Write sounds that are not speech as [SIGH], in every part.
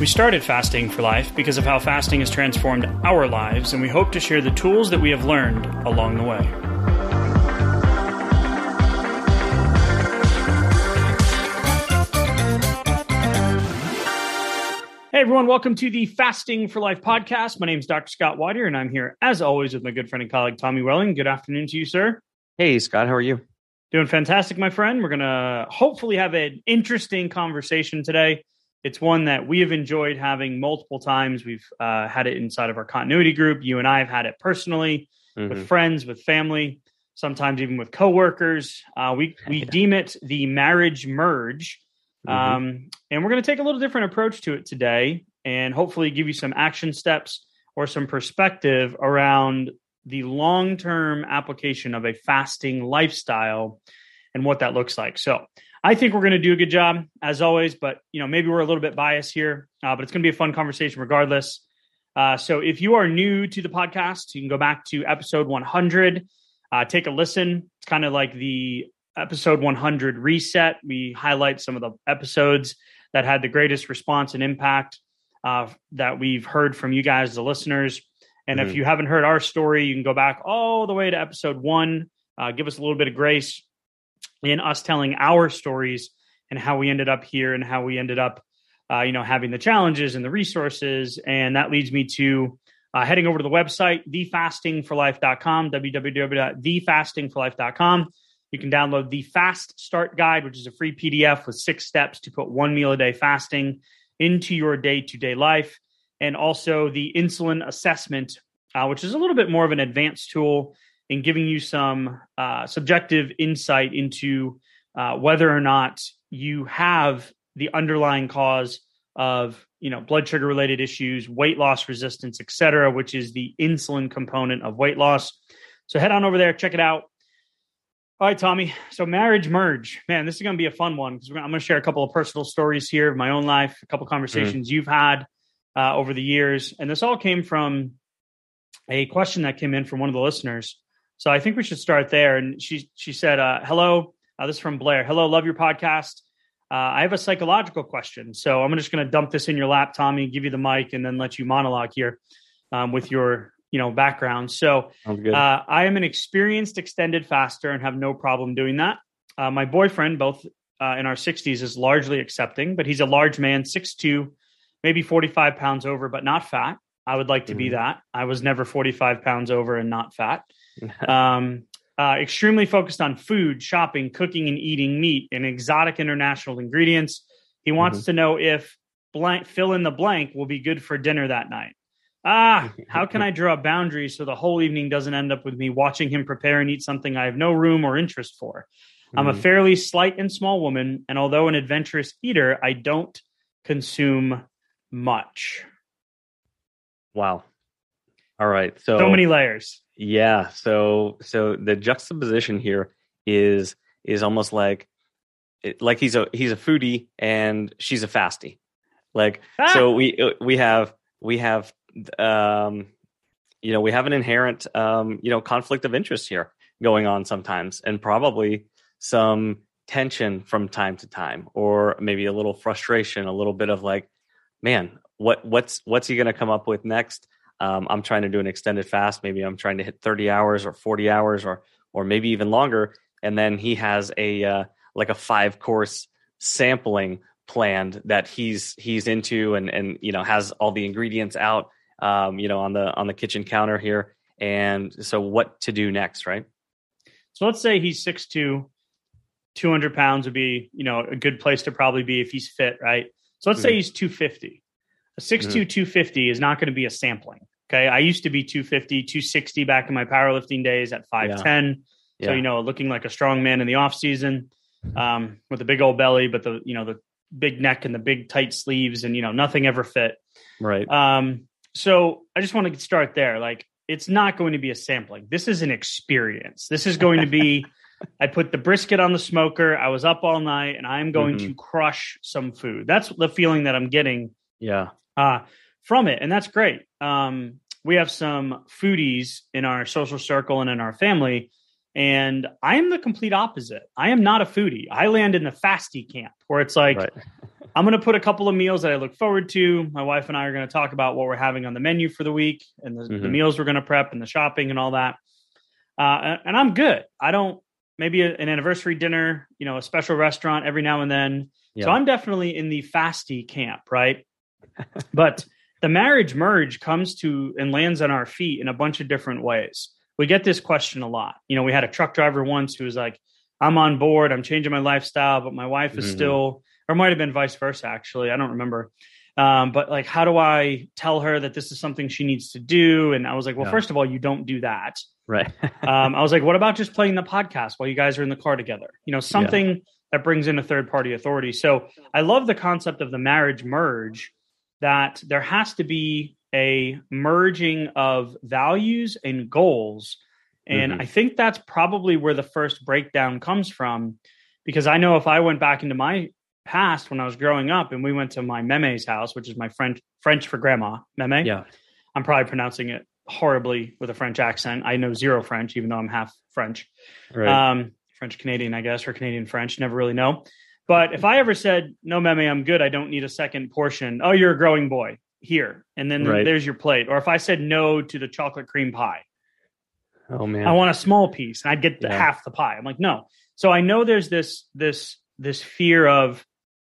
We started Fasting for Life because of how fasting has transformed our lives, and we hope to share the tools that we have learned along the way. Hey everyone, welcome to the Fasting for Life podcast. My name is Dr. Scott Watier, and I'm here as always with my good friend and colleague Tommy Welling. Good afternoon to you, sir. Hey Scott, how are you? Doing fantastic, my friend. We're gonna hopefully have an interesting conversation today. It's one that we have enjoyed having multiple times. We've uh, had it inside of our continuity group. You and I have had it personally mm-hmm. with friends, with family, sometimes even with coworkers. Uh, we we [LAUGHS] yeah. deem it the marriage merge Mm-hmm. Um, and we're going to take a little different approach to it today and hopefully give you some action steps or some perspective around the long term application of a fasting lifestyle and what that looks like. So, I think we're going to do a good job as always, but you know maybe we're a little bit biased here, uh, but it's going to be a fun conversation regardless. Uh, so if you are new to the podcast, you can go back to episode 100, uh, take a listen. It's kind of like the episode 100 reset. We highlight some of the episodes that had the greatest response and impact uh, that we've heard from you guys, the listeners. And mm-hmm. if you haven't heard our story, you can go back all the way to episode one. Uh, give us a little bit of grace in us telling our stories and how we ended up here and how we ended up, uh, you know, having the challenges and the resources. And that leads me to uh, heading over to the website, thefastingforlife.com, www.thefastingforlife.com. You can download the Fast Start Guide, which is a free PDF with six steps to put one meal a day fasting into your day to day life. And also the insulin assessment, uh, which is a little bit more of an advanced tool in giving you some uh, subjective insight into uh, whether or not you have the underlying cause of you know blood sugar related issues weight loss resistance et cetera which is the insulin component of weight loss so head on over there check it out all right, Tommy. So marriage merge, man, this is going to be a fun one because I'm going to share a couple of personal stories here of my own life, a couple conversations mm. you've had uh, over the years, and this all came from a question that came in from one of the listeners. So I think we should start there. And she she said, uh, "Hello, uh, this is from Blair. Hello, love your podcast. Uh, I have a psychological question. So I'm just going to dump this in your lap, Tommy, give you the mic, and then let you monologue here um, with your you know background. So uh, I am an experienced extended faster and have no problem doing that. Uh, my boyfriend, both uh, in our 60s, is largely accepting, but he's a large man, 6'2", maybe 45 pounds over, but not fat. I would like to mm-hmm. be that. I was never 45 pounds over and not fat. [LAUGHS] um, uh, extremely focused on food, shopping, cooking, and eating meat and exotic international ingredients. He wants mm-hmm. to know if blank fill in the blank will be good for dinner that night. Ah, how can [LAUGHS] I draw boundaries so the whole evening doesn't end up with me watching him prepare and eat something I have no room or interest for? Mm-hmm. I'm a mm-hmm. fairly slight and small woman, and although an adventurous eater, I don't consume much. Wow. All right. So so many layers. Yeah. So so the juxtaposition here is is almost like like he's a he's a foodie and she's a fastie. Like ah! so we we have we have um, you know, we have an inherent, um, you know, conflict of interest here going on sometimes, and probably some tension from time to time, or maybe a little frustration, a little bit of like, man, what what's what's he going to come up with next? Um, I'm trying to do an extended fast. Maybe I'm trying to hit 30 hours or 40 hours, or or maybe even longer. And then he has a uh, like a five course sampling planned that he's he's into and and you know has all the ingredients out um, you know, on the on the kitchen counter here. And so, what to do next, right? So let's say he's 6'2", 200 pounds would be, you know, a good place to probably be if he's fit, right? So let's mm-hmm. say he's 250. A 6'2", mm-hmm. 250 is not going to be a sampling. Okay. I used to be 250, 260 back in my powerlifting days at 5'10. Yeah. Yeah. So, you know, looking like a strong man in the off season um, with a big old belly, but the, you know, the big neck and the big tight sleeves and, you know, nothing ever fit. Right. Um, so I just want to start there. Like, it's not going to be a sampling. This is an experience. This is going to be [LAUGHS] I put the brisket on the smoker. I was up all night and I'm going mm-hmm. to crush some food. That's the feeling that I'm getting. Yeah. Uh, from it. And that's great. Um, we have some foodies in our social circle and in our family. And I am the complete opposite. I am not a foodie. I land in the fasty camp where it's like, right. [LAUGHS] I'm going to put a couple of meals that I look forward to. My wife and I are going to talk about what we're having on the menu for the week and the, mm-hmm. the meals we're going to prep and the shopping and all that. Uh, and I'm good. I don't, maybe a, an anniversary dinner, you know, a special restaurant every now and then. Yeah. So I'm definitely in the fasty camp, right? But the marriage merge comes to and lands on our feet in a bunch of different ways. We get this question a lot. You know, we had a truck driver once who was like, I'm on board, I'm changing my lifestyle, but my wife is mm-hmm. still, or might have been vice versa, actually. I don't remember. Um, but like, how do I tell her that this is something she needs to do? And I was like, well, yeah. first of all, you don't do that. Right. [LAUGHS] um, I was like, what about just playing the podcast while you guys are in the car together? You know, something yeah. that brings in a third party authority. So I love the concept of the marriage merge that there has to be a merging of values and goals. And mm-hmm. I think that's probably where the first breakdown comes from. Because I know if I went back into my past when I was growing up and we went to my meme's house, which is my French French for grandma, meme. Yeah. I'm probably pronouncing it horribly with a French accent. I know zero French, even though I'm half French. Right. Um, French Canadian, I guess, or Canadian French, never really know. But if I ever said, no, meme, I'm good, I don't need a second portion. Oh, you're a growing boy here. And then right. there's your plate. Or if I said no to the chocolate cream pie. Oh man. I want a small piece and I'd get yeah. half the pie. I'm like, no. So I know there's this, this, this fear of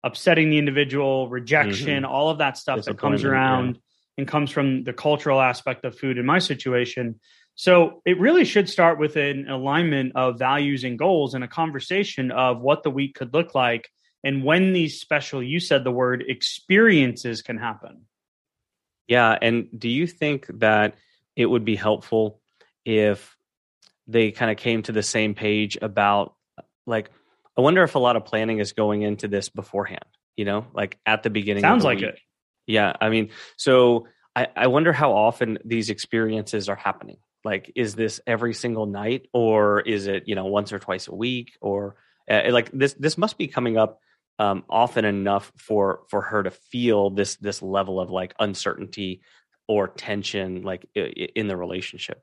upsetting the individual, rejection, mm-hmm. all of that stuff that comes around. Yeah and comes from the cultural aspect of food in my situation. So it really should start with an alignment of values and goals and a conversation of what the week could look like and when these special, you said the word experiences can happen. Yeah. And do you think that it would be helpful if they kind of came to the same page about like, I wonder if a lot of planning is going into this beforehand, you know, like at the beginning. Sounds the like week. it. Yeah, I mean, so I, I wonder how often these experiences are happening. Like, is this every single night, or is it you know once or twice a week, or uh, like this? This must be coming up um, often enough for for her to feel this this level of like uncertainty or tension, like in the relationship.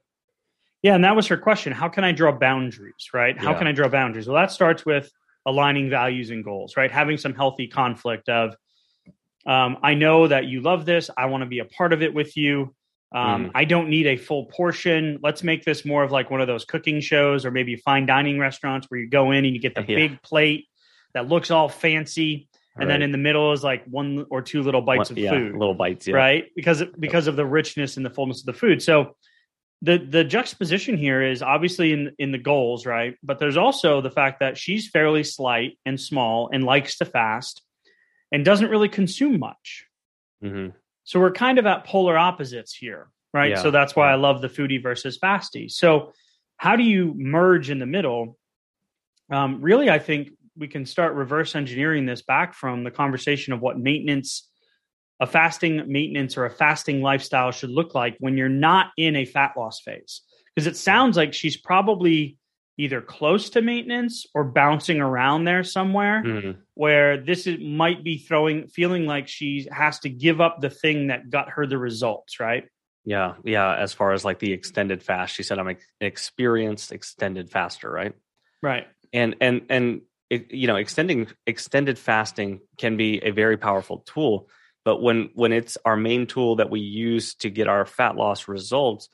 Yeah, and that was her question. How can I draw boundaries? Right? How yeah. can I draw boundaries? Well, that starts with aligning values and goals. Right? Having some healthy conflict of um, I know that you love this. I want to be a part of it with you. Um, mm. I don't need a full portion. Let's make this more of like one of those cooking shows or maybe fine dining restaurants where you go in and you get the yeah. big plate that looks all fancy. And right. then in the middle is like one or two little bites one, of yeah, food, little bites, yeah. right? Because because of the richness and the fullness of the food. So the the juxtaposition here is obviously in in the goals, right? But there's also the fact that she's fairly slight and small and likes to fast and doesn't really consume much. Mm-hmm. So we're kind of at polar opposites here, right? Yeah. So that's why I love the foodie versus fasty. So how do you merge in the middle? Um, really, I think we can start reverse engineering this back from the conversation of what maintenance, a fasting maintenance or a fasting lifestyle should look like when you're not in a fat loss phase. Because it sounds like she's probably either close to maintenance or bouncing around there somewhere mm-hmm. where this is, might be throwing feeling like she has to give up the thing that got her the results right? Yeah yeah as far as like the extended fast. She said i'm an experienced extended faster right? Right. And and and it, you know extending extended fasting can be a very powerful tool but when when it's our main tool that we use to get our fat loss results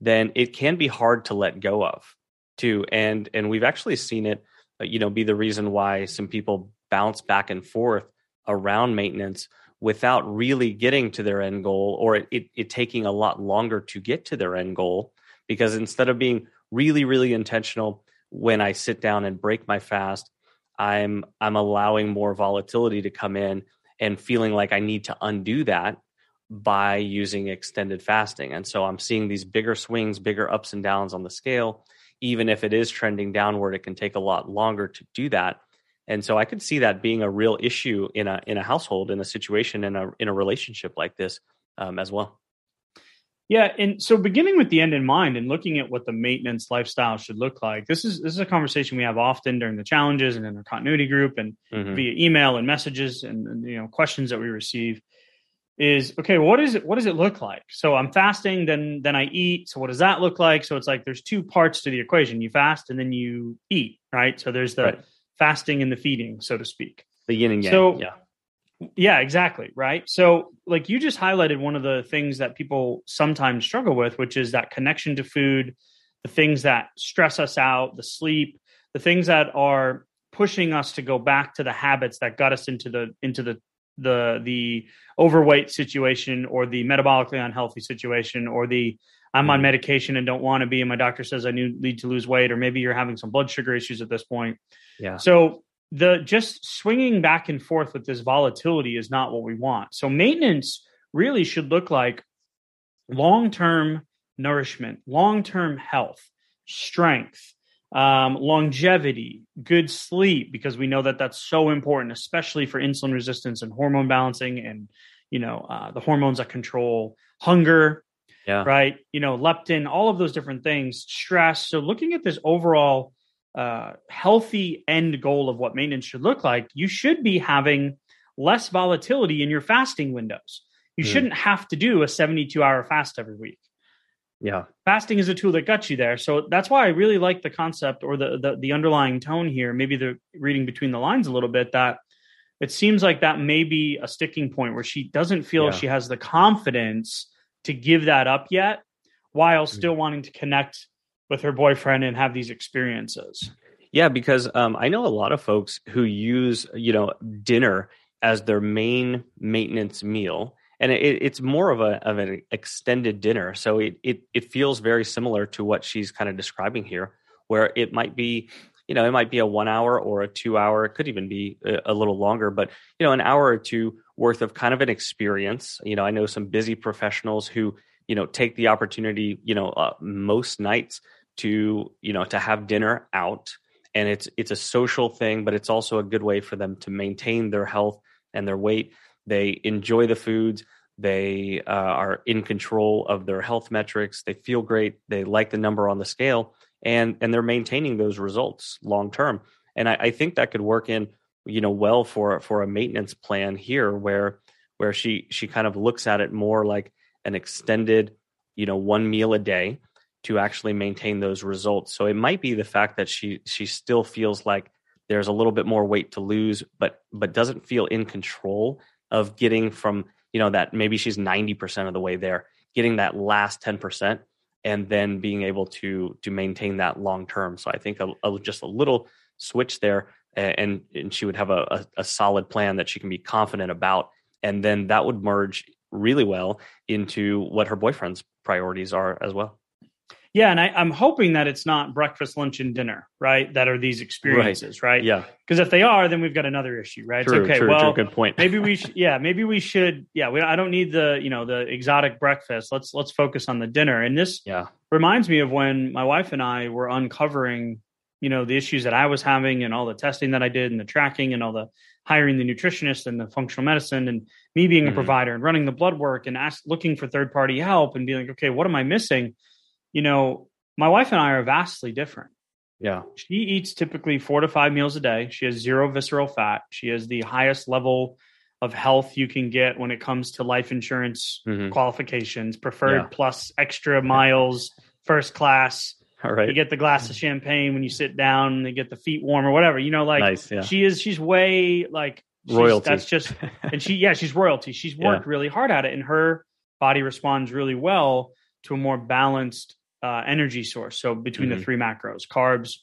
then it can be hard to let go of too. And and we've actually seen it uh, you know be the reason why some people bounce back and forth around maintenance without really getting to their end goal or it, it, it, taking a lot longer to get to their end goal. Because instead of being really really intentional when i sit down and break my fast i'm i'm allowing more volatility to come in and feeling like i need to undo that by using extended fasting. And so i'm seeing these bigger swings bigger ups and downs on the scale even if it is trending downward, it can take a lot longer to do that. And so I could see that being a real issue in a in a household, in a situation, in a in a relationship like this um, as well. Yeah, and so beginning with the end in mind and looking at what the maintenance lifestyle should look like. This is this is a conversation we have often during the challenges and in our continuity group and mm-hmm. via email and messages and, and you know questions that we receive is okay what is it what does it look like so i'm fasting then then i eat so what does that look like so it's like there's two parts to the equation you fast and then you eat right so there's the right. fasting and the feeding so to speak the yin and yang so yeah yeah, exactly. Right. So, like you just highlighted one of the things that people sometimes struggle with, which is that connection to food, the things that stress us out, the sleep, the things that are pushing us to go back to the habits that got us into the into the the the overweight situation or the metabolically unhealthy situation or the I'm on mm-hmm. medication and don't want to be and my doctor says I need to lose weight or maybe you're having some blood sugar issues at this point. Yeah. So the just swinging back and forth with this volatility is not what we want. So maintenance really should look like long-term nourishment, long-term health, strength, um, longevity, good sleep, because we know that that's so important, especially for insulin resistance and hormone balancing, and you know uh, the hormones that control hunger, yeah. right? You know leptin, all of those different things, stress. So looking at this overall uh, healthy end goal of what maintenance should look like, you should be having less volatility in your fasting windows. You mm. shouldn't have to do a 72 hour fast every week. Yeah. Fasting is a tool that got you there. So that's why I really like the concept or the, the, the underlying tone here, maybe the reading between the lines a little bit that it seems like that may be a sticking point where she doesn't feel yeah. she has the confidence to give that up yet while mm. still wanting to connect with her boyfriend and have these experiences. Yeah, because um, I know a lot of folks who use you know dinner as their main maintenance meal, and it, it's more of a of an extended dinner. So it, it it feels very similar to what she's kind of describing here, where it might be you know it might be a one hour or a two hour. It could even be a, a, little longer but you know an hour or two worth of kind of an experience. You know i know some busy professionals who you know take the opportunity you know uh, most nights to you know to have dinner out. And it's it's a social thing but it's also a good way for them to maintain their health and their weight they enjoy the foods. They uh, are in control of their health metrics. They feel great. They like the number on the scale and and they're maintaining those results long term. And I, I think that could work in you know well for for a maintenance plan here where where she she kind of looks at it more like an extended you know one meal a day to actually maintain those results. So it might be the fact that she she still feels like there's a little bit more weight to lose, but but doesn't feel in control of getting from you know that maybe she's 90% of the way there, getting that last 10% and then being able to to maintain that long term. So I think a, a, just a little switch there and and she would have a, a, a solid plan that she can be confident about and then that would merge really well into what her boyfriend's priorities are as well. Yeah, and I, am hoping that it's not breakfast, lunch, and dinner, right? That are these experiences, right? right? Yeah. Because if they are, then we've got another issue, right? True, it's okay. True, well, true, good point. maybe we, sh- yeah, maybe we should, yeah. We, I don't need the, you know, the exotic breakfast. Let's let's focus on the dinner. And this, yeah, reminds me of when my wife and I were uncovering, you know, the issues that I was having and all the testing that I did and the tracking and all the hiring the nutritionist and the functional medicine and me being a mm-hmm. provider and running the blood work and ask, looking for third party help and being like, okay, what am I missing? You know, my wife and I are vastly different. Yeah. She eats typically four to five meals a day. She has zero visceral fat. She has the highest level of health you can get when it comes to life insurance mm-hmm. qualifications, preferred yeah. plus extra miles, first class. All right. You get the glass of champagne when you sit down, they get the feet warm or whatever. You know, like nice, yeah. she is she's way like she's, royalty. That's just and she yeah, she's royalty. She's [LAUGHS] worked yeah. really hard at it and her body responds really well to a more balanced uh, energy source. So between mm-hmm. the three macros, carbs,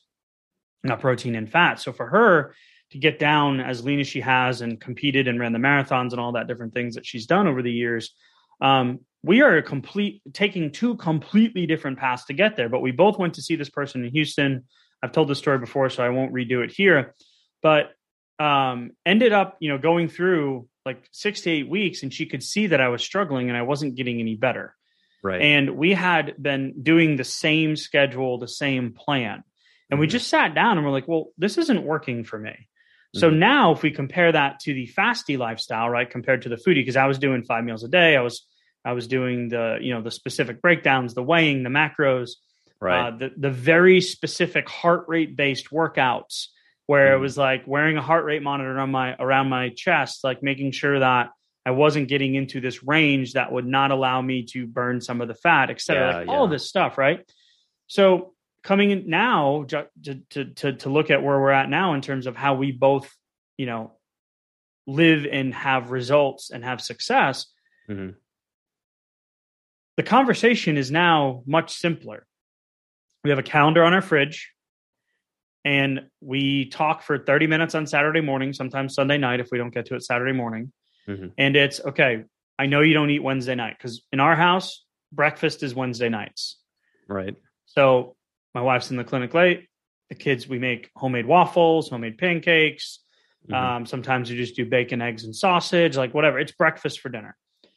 uh, protein, and fat. So for her to get down as lean as she has and competed and ran the marathons and all that different things that she's done over the years, um, we are complete taking two completely different paths to get there. But we both went to see this person in Houston. I've told this story before, so I won't redo it here. But um, ended up, you know, going through like six to eight weeks, and she could see that I was struggling and I wasn't getting any better. Right. And we had been doing the same schedule, the same plan. And we mm-hmm. just sat down and we're like, well, this isn't working for me. So mm-hmm. now if we compare that to the fasty lifestyle, right, compared to the foodie, because I was doing five meals a day, I was I was doing the, you know, the specific breakdowns, the weighing, the macros, Right. uh, the the very specific heart rate based workouts where it Mhm. was like wearing a heart rate monitor on my around my chest, like making sure that I wasn't getting into this range that would not allow me to burn some of the fat, et cetera. Yeah, like all yeah. this stuff, right? So coming in now to, to to to look at where we're at now in terms of how we both, you know, live and have results and have success, Mhm. the conversation is now much simpler. We have a calendar on our fridge and we talk for 30 minutes on Saturday morning, sometimes Sunday night if we don't get to it Saturday morning. Mhm. And it's okay, I know you don't eat Wednesday night because in our house, breakfast is Wednesday nights. Right. So my wife's in the clinic late. The kids, we make homemade waffles, homemade pancakes. Mhm. Um, sometimes you just do bacon, eggs, and sausage, like whatever. It's breakfast for dinner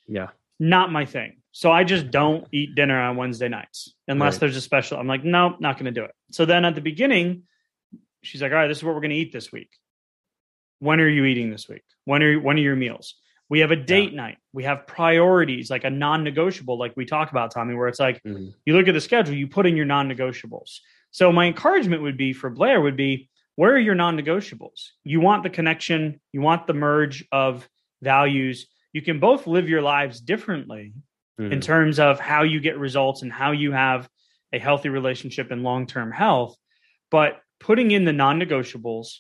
yeah. not my thing. So I just don't eat dinner on Wednesday nights unless Right. there's a special. I'm like, no, not going to do it. So then at the beginning, she's like, all right, this is what we're going to eat this week. When are you eating this week? When are when are your meals? We have a date night. We have priorities, like a non-negotiable, like we talk about, Tommy, where it's like Mhm. you look at the schedule, you put in your non-negotiables. So my encouragement would be for Blair would be, where are your non-negotiables? You want the connection, you want the merge of values. You can both live your lives differently in Mhm. terms of how you get results and how you have a healthy relationship and long-term health, but putting in the non-negotiables,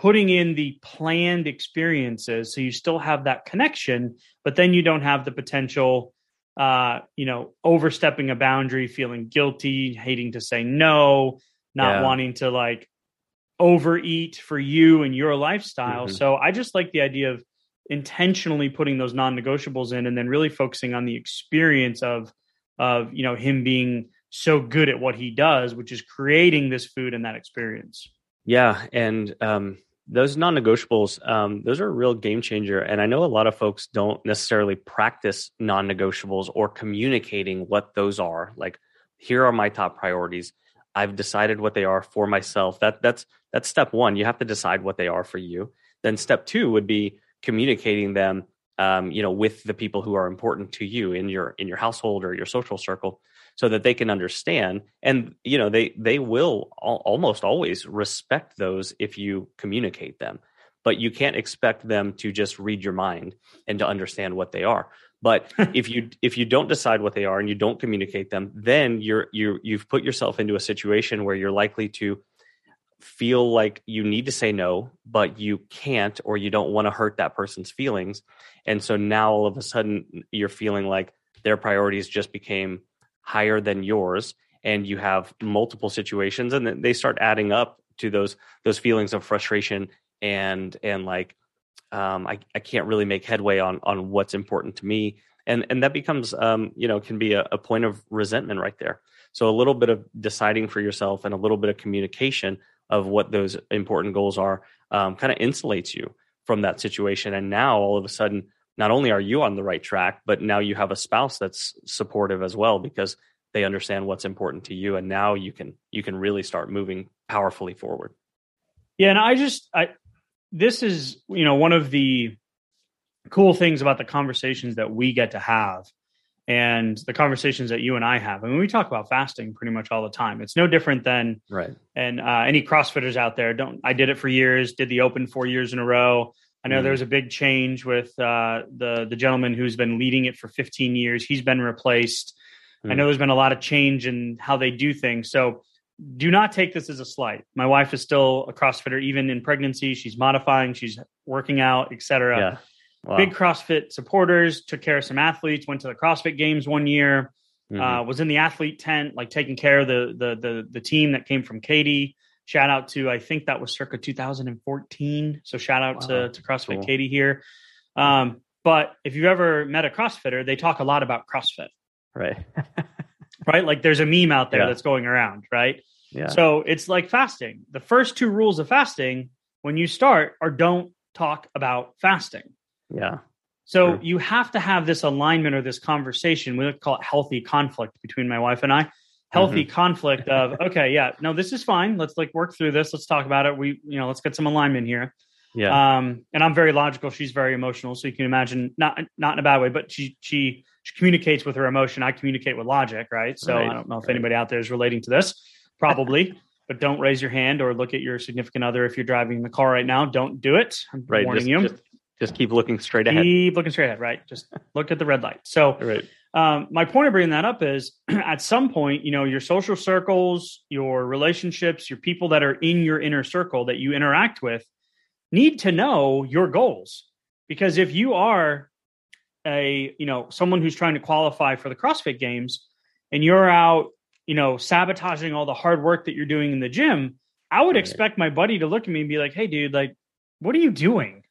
putting in the planned experiences so you still have that connection, but then you don't have the potential uh, you know, overstepping a boundary, feeling guilty, hating to say no, not Yeah. wanting to like overeat for you and your lifestyle. Mhm. So I just like the idea of intentionally putting those non-negotiables in and then really focusing on the experience of of you know him being so good at what he does which is creating this food and that experience Yeah, and um, those non-negotiables, um, those are a real game changer. And I know a lot of folks don't necessarily practice non-negotiables or communicating what those are. Like, here are my top priorities. I've decided what they are for myself. That that's that's step one. You have to decide what they are for you. Then step two would be communicating them, um, you know, with the people who are important to you in your in your household or your social circle so that they can understand. And you know they they will al- almost always respect those if you communicate them. But you can't expect them to just read your mind and to understand what they are. But [LAUGHS] if you if you don't decide what they are and you don't communicate them then you're you you've put yourself into a situation where you're likely to feel like you need to say no but you can't or you don't want to hurt that person's feelings. And so now all of a sudden you're feeling like their priorities just became higher than yours and you have multiple situations and then they start adding up to those those feelings of frustration and and like um I, I can't really make headway on on what's important to me. And and that becomes um you know can be a, a point of resentment right there. So a little bit of deciding for yourself and a little bit of communication of what those important goals are um, kind of insulates you from that situation. And now all of a sudden not only are you on the right track but now you have a spouse that's supportive as well because they understand what's important to you and now you can you can really start moving powerfully forward. Yeah and i just i this is you know one of the cool things about the conversations that we get to have and the conversations that you and i have. I mean, we talk about fasting pretty much all the time. It's no different than right. and uh, any crossfitters out there. Don't i did it for years did the open four years in a row i know Mhm. there was a big change with uh, the the gentleman who's been leading it for 15 years he's been replaced i Mhm. know there's been a lot of change in how they do things so do not take this as a slight my wife is still a crossfitter even in pregnancy she's modifying she's working out etc yeah wow. big CrossFit supporters, took care of some athletes, went to the CrossFit games one year, Mhm. uh, was in the athlete tent, like taking care of the, the the the team that came from Katy. Shout out to I think that was circa 2014. So shout out Wow. to to CrossFit Cool. Katy here. Um, but if you've ever met a CrossFitter, they talk a lot about CrossFit, right [LAUGHS] right? Like there's a meme out there Yeah. that's going around, right? yeah So it's like fasting. The first two rules of fasting when you start are don't talk about fasting. yeah So you have to have this alignment or this conversation. We call it healthy conflict between my wife and I. Healthy Mm-hmm. conflict of [LAUGHS] okay, yeah, no, this is fine. Let's like work through this. Let's talk about it. We, you know, let's get some alignment here. yeah Um, and I'm very logical. She's very emotional, so you can imagine not not in a bad way, but she she she communicates with her emotion. I communicate with logic, right? So right. I don't know if right. anybody out there is relating to this. Probably. [LAUGHS] but don't raise your hand or look at your significant other if you're driving the car right now. Don't do it. I'm right, warning just, you. Just, just, keep looking straight ahead. Keep looking straight ahead, right? Just [LAUGHS] look at the red light. So, right. um, my point of bringing that up is [CLEARS THROAT] at some point, you know, your social circles, your relationships, your people that are in your inner circle that you interact with need to know your goals. Because if you are a, you know, someone who's trying to qualify for the CrossFit games and you're out you know, sabotaging all the hard work that you're doing in the gym, I would right. expect my buddy to look at me and be like, "Hey, dude, like, what are you doing?"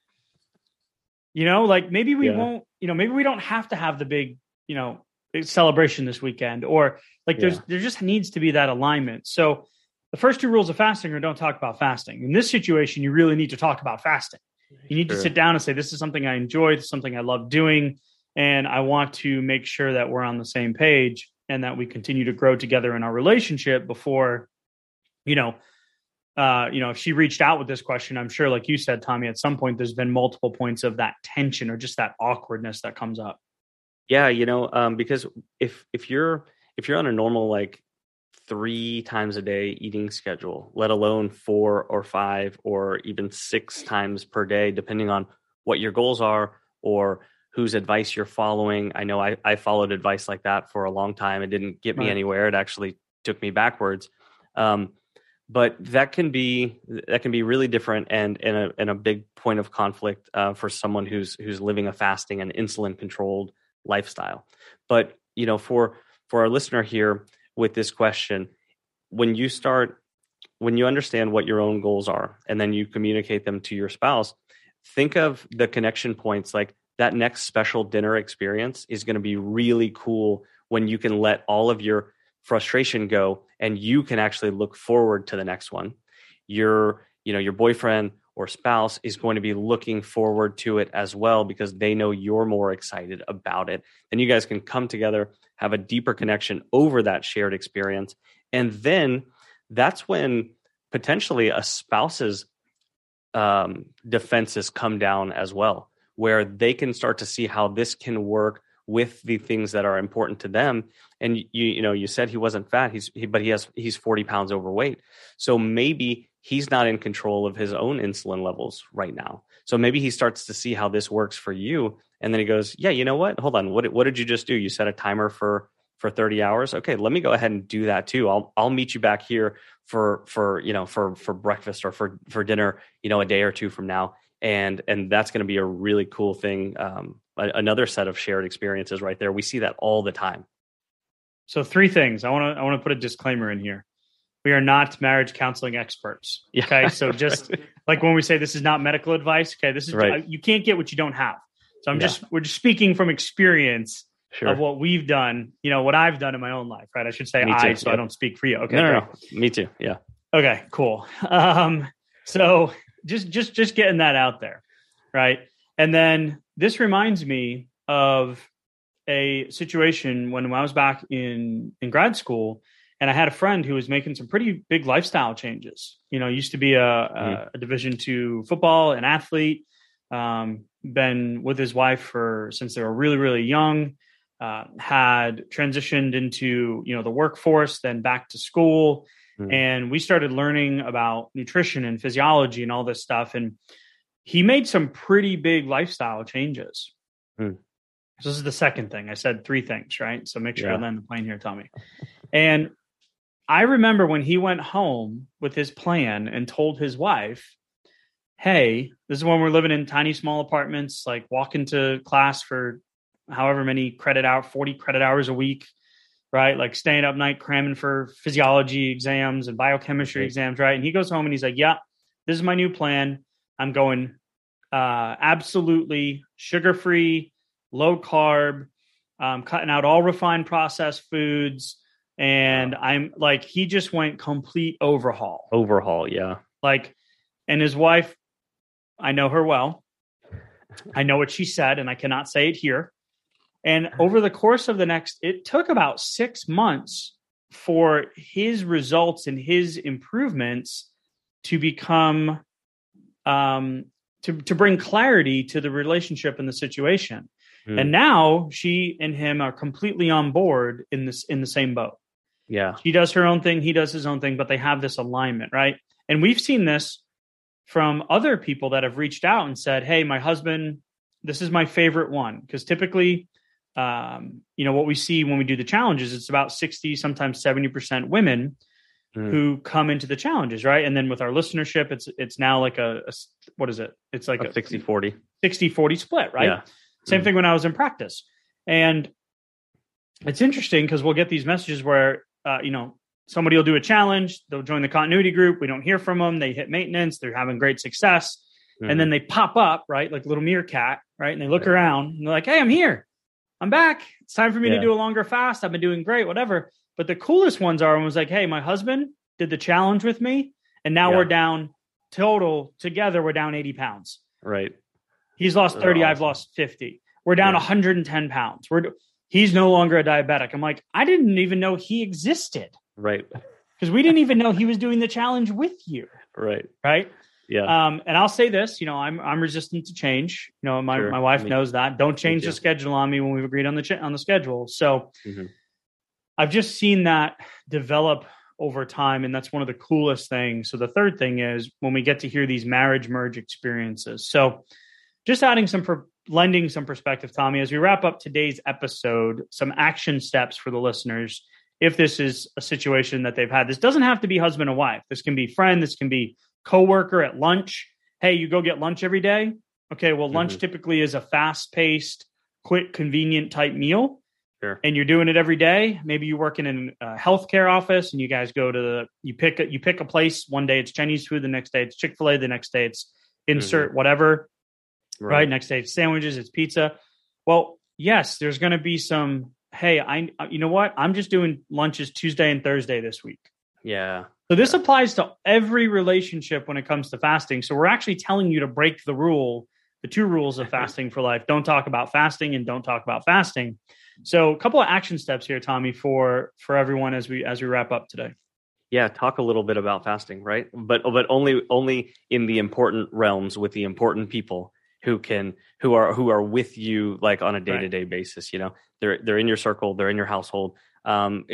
You know, like maybe we yeah. won't, you know, maybe we don't have to have the big, you know, celebration this weekend, or like yeah. there's there just needs to be that alignment. So the first two rules of fasting are don't talk about fasting. In this situation, you really need to talk about fasting. You need sure. to sit down and say, "This is something I enjoy. This is something I love doing." And I want to make sure that we're on the same page and that we continue to grow together in our relationship before you know uh, you know, if she reached out with this question, I'm sure, like you said, Tommy, at some point there's been multiple points of that tension or just that awkwardness that comes up. Yeah, you know, um, because if if you're if you're on a normal like three times a day eating schedule, let alone four or five or even six times per day, depending on what your goals are or whose advice you're following. I know I, I followed advice like that for a long time. It didn't get me right. anywhere. It actually took me backwards. Um, but that can be that can be really different and and a, and a big point of conflict uh, for someone who's who's living a fasting and insulin controlled lifestyle. But you know, for for our listener here with this question, when you start when you understand what your own goals are and then you communicate them to your spouse, think of the connection points like that next special dinner experience is going to be really cool when you can let all of your frustration go and you can actually look forward to the next one. Your you know your boyfriend or spouse is going to be looking forward to it as well because they know you're more excited about it. And you guys can come together have a deeper connection over that shared experience. And then that's when potentially a spouse's um, defenses come down as well where they can start to see how this can work with the things that are important to them. And you you know you said he wasn't fat. He's he, but he has he's 40 pounds overweight. So maybe he's not in control of his own insulin levels right now. So maybe he starts to see how this works for you. And then he goes yeah you know what? Hold on. What what did you just do? You set a timer for for 30 hours? Okay let me go ahead and do that too. I'll i'll meet you back here for for you know for for breakfast or for for dinner you know a day or two from now. And and that's going to be a really cool thing um, a, another set of shared experiences right there. We see that all the time. So three things. I want to i want to put a disclaimer in here. We are not marriage counseling experts [LAUGHS] okay? So just like when we say this is not medical advice okay this is right. you can't get what you don't have. So i'm yeah. just we're just speaking from experience sure. of what we've done you know what i've done in my own life right? I should say i so yep. i don't speak for you. Okay no, no, no. me too. Yeah. Okay cool. [LAUGHS] Um so just just just getting that out there, right? And then this reminds me of a situation when I was back in in grad school, and I had a friend who was making some pretty big lifestyle changes. You know, used to be a, mm-hmm. a, a Division two football, an athlete. Um, been with his wife for since they were really really young. Uh, had transitioned into you know the workforce, then back to school, Mm. And we started learning about nutrition and physiology and all this stuff. And he made some pretty big lifestyle changes. Mm. So this is the second thing. I said three things, right? So make sure yeah. I land the plane here, Tommy. And I remember when he went home with his plan and told his wife, Hey, this is when we're living in tiny small apartments, like walk into class for however many credit hour, 40 credit hours a week right? Like staying up night cramming for physiology exams and biochemistry exams, right? And he goes home and he's like, "Yeah, this is my new plan. I'm going uh, absolutely sugar free, low carb, um, cutting out all refined processed foods." And I'm like, he just went complete overhaul. Overhaul, yeah. Like, and his wife, I know her well. I know what she said, and I cannot say it here. And [LAUGHS] over the course of the next, it took about six months for his results and his improvements to become, um, to, to bring clarity to the relationship and the situation. Mm. And now she and him are completely on board in this in the same boat. Yeah. She does her own thing, he does his own thing, but they have this alignment, right? And we've seen this from other people that have reached out and said, "Hey, my husband, this is my favorite one." Because typically, um, you know, what we see when we do the challenges, it's about sixty, sometimes seventy percent women mm. who come into the challenges, right? And then with our listenership, it's it's now like a, a what is it? It's like a, a 60 40 60 40 split, right? Yeah. Same mm. thing when I was in practice. And it's interesting because we'll get these messages where uh, you know somebody will do a challenge, they'll join the continuity group, we don't hear from them, they hit maintenance, they're having great success, mm. and then they pop up, right, like little meerkat, right, and they look right. around and they're like, "Hey, I'm here, I'm back. It's time for me yeah. to do a longer fast. I've been doing great, whatever." But the coolest ones are when it was like, hey, my husband did the challenge with me, and now yeah. we're down total together, we're down 80 pounds. Right. He's lost 30, awesome. I've lost 50. We're down yeah. 110 pounds. We're he's no longer a diabetic. I'm like, I didn't even know he existed. Right. [LAUGHS] Because we didn't even know he was doing the challenge with you. Right. Right. Yeah. Um, and I'll say this, you know, I'm I'm resistant to change. You know, my, sure. my wife me, knows that. Don't change the schedule on me when we've agreed on the ch- on the schedule. So mm-hmm. I've just seen that develop over time, and that's one of the coolest things. So the third thing is when we get to hear these marriage merge experiences. So just adding some per- lending some perspective, Tommy, as we wrap up today's episode, some action steps for the listeners. If this is a situation that they've had, this doesn't have to be husband and wife. This can be friend. This can be coworker at lunch. Hey, you go get lunch every day. Okay, well, lunch mm-hmm. typically is a fast paced, quick, convenient type meal. Sure. And you're doing it every day. Maybe you work in a healthcare office, and you guys go to the you pick a, you pick a place. One day it's Chinese food, the next day it's Chick fil A, the next day it's insert mm-hmm. whatever. Right. right. Next day it's sandwiches, it's pizza. Well, yes, there's going to be some. Hey, I you know what? I'm just doing lunches Tuesday and Thursday this week. Yeah. So this yeah. applies to every relationship when it comes to fasting. So we're actually telling you to break the rule, the two rules of [LAUGHS] fasting for life. Don't talk about fasting and don't talk about fasting. So, a couple of action steps here, Tommy, for for everyone as we as we wrap up today. Yeah, talk a little bit about fasting, right? But but only only in the important realms with the important people who can who are who are with you like on a day to day basis. You know, they're they're in your circle, they're in your household. Um,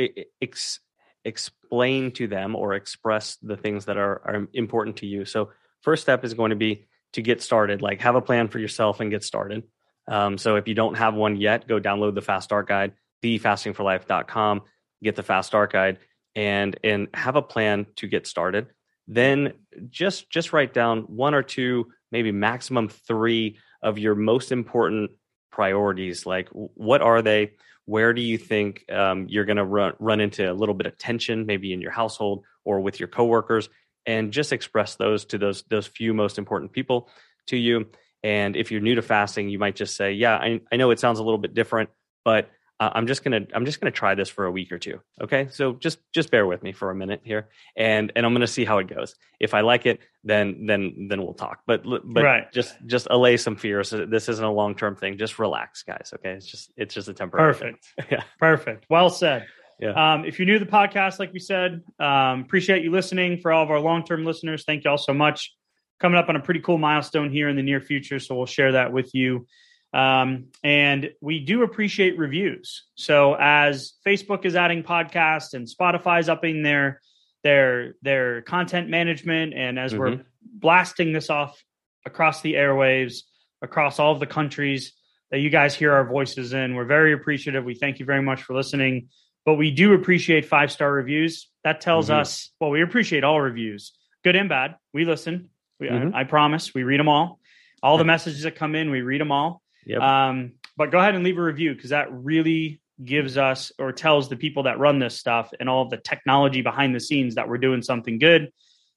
ex, explain to them or express the things that are are important to you. So, first step is going to be to get started. Like, have a plan for yourself and get started. Um, so if you don't have one yet, go download the Fast Start Guide, thefastingforlife.com, get the Fast Start Guide, and and have a plan to get started. Then just just write down one or two, maybe maximum three of your most important priorities. Like what are they? Where do you think um, you're going to run run into a little bit of tension, maybe in your household or with your coworkers? And just express those to those those few most important people to you and if you're new to fasting, you might just say, "Yeah, I, I know it sounds a little bit different, but uh, I'm just gonna I'm just gonna try this for a week or two. Okay, so just just bear with me for a minute here, and and I'm gonna see how it goes. If I like it, then then then we'll talk. But but right. just just allay some fears. This isn't a long term thing. Just relax, guys. Okay, it's just it's just a temporary. Perfect. [LAUGHS] yeah. Perfect. Well said. Yeah. Um, if you're new to the podcast, like we said, um, appreciate you listening. For all of our long term listeners, thank you all so much coming up on a pretty cool milestone here in the near future. So we'll share that with you. Um, and we do appreciate reviews. So as Facebook is adding podcasts and Spotify's upping their their their content management, and as mm-hmm. we're blasting this off across the airwaves, across all of the countries that you guys hear our voices in, we're very appreciative. We thank you very much for listening. But we do appreciate five star reviews. That tells mm-hmm. us, well, we appreciate all reviews, good and bad. We listen. We, mm-hmm. I, I, promise we read them all. All the messages that come in, we read them all. Yep. Um, but go ahead and leave a review because that really gives us or tells the people that run this stuff and all of the technology behind the scenes that we're doing something good.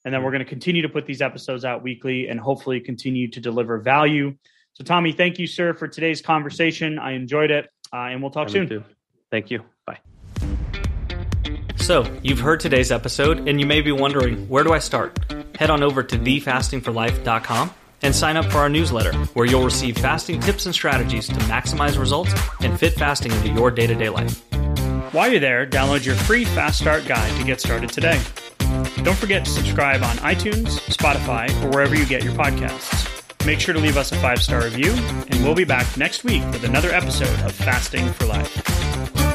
And then we're going to continue to put these episodes out weekly and hopefully continue to deliver value. So, Tommy, thank you, sir, for today's conversation. I enjoyed it, uh, and we'll talk soon. Too. Thank you. So, you've heard today's episode, and you may be wondering where do I start? head on over to thefastingforlife.com and sign up for our newsletter, where you'll receive fasting tips and strategies to maximize results and fit fasting into your day to day life. While you're there, download your free Fast Start guide to get started today. Don't forget to subscribe on iTunes, Spotify, or wherever you get your podcasts. make sure to leave us a five star review, and we'll be back next week with another episode of Fasting for Life.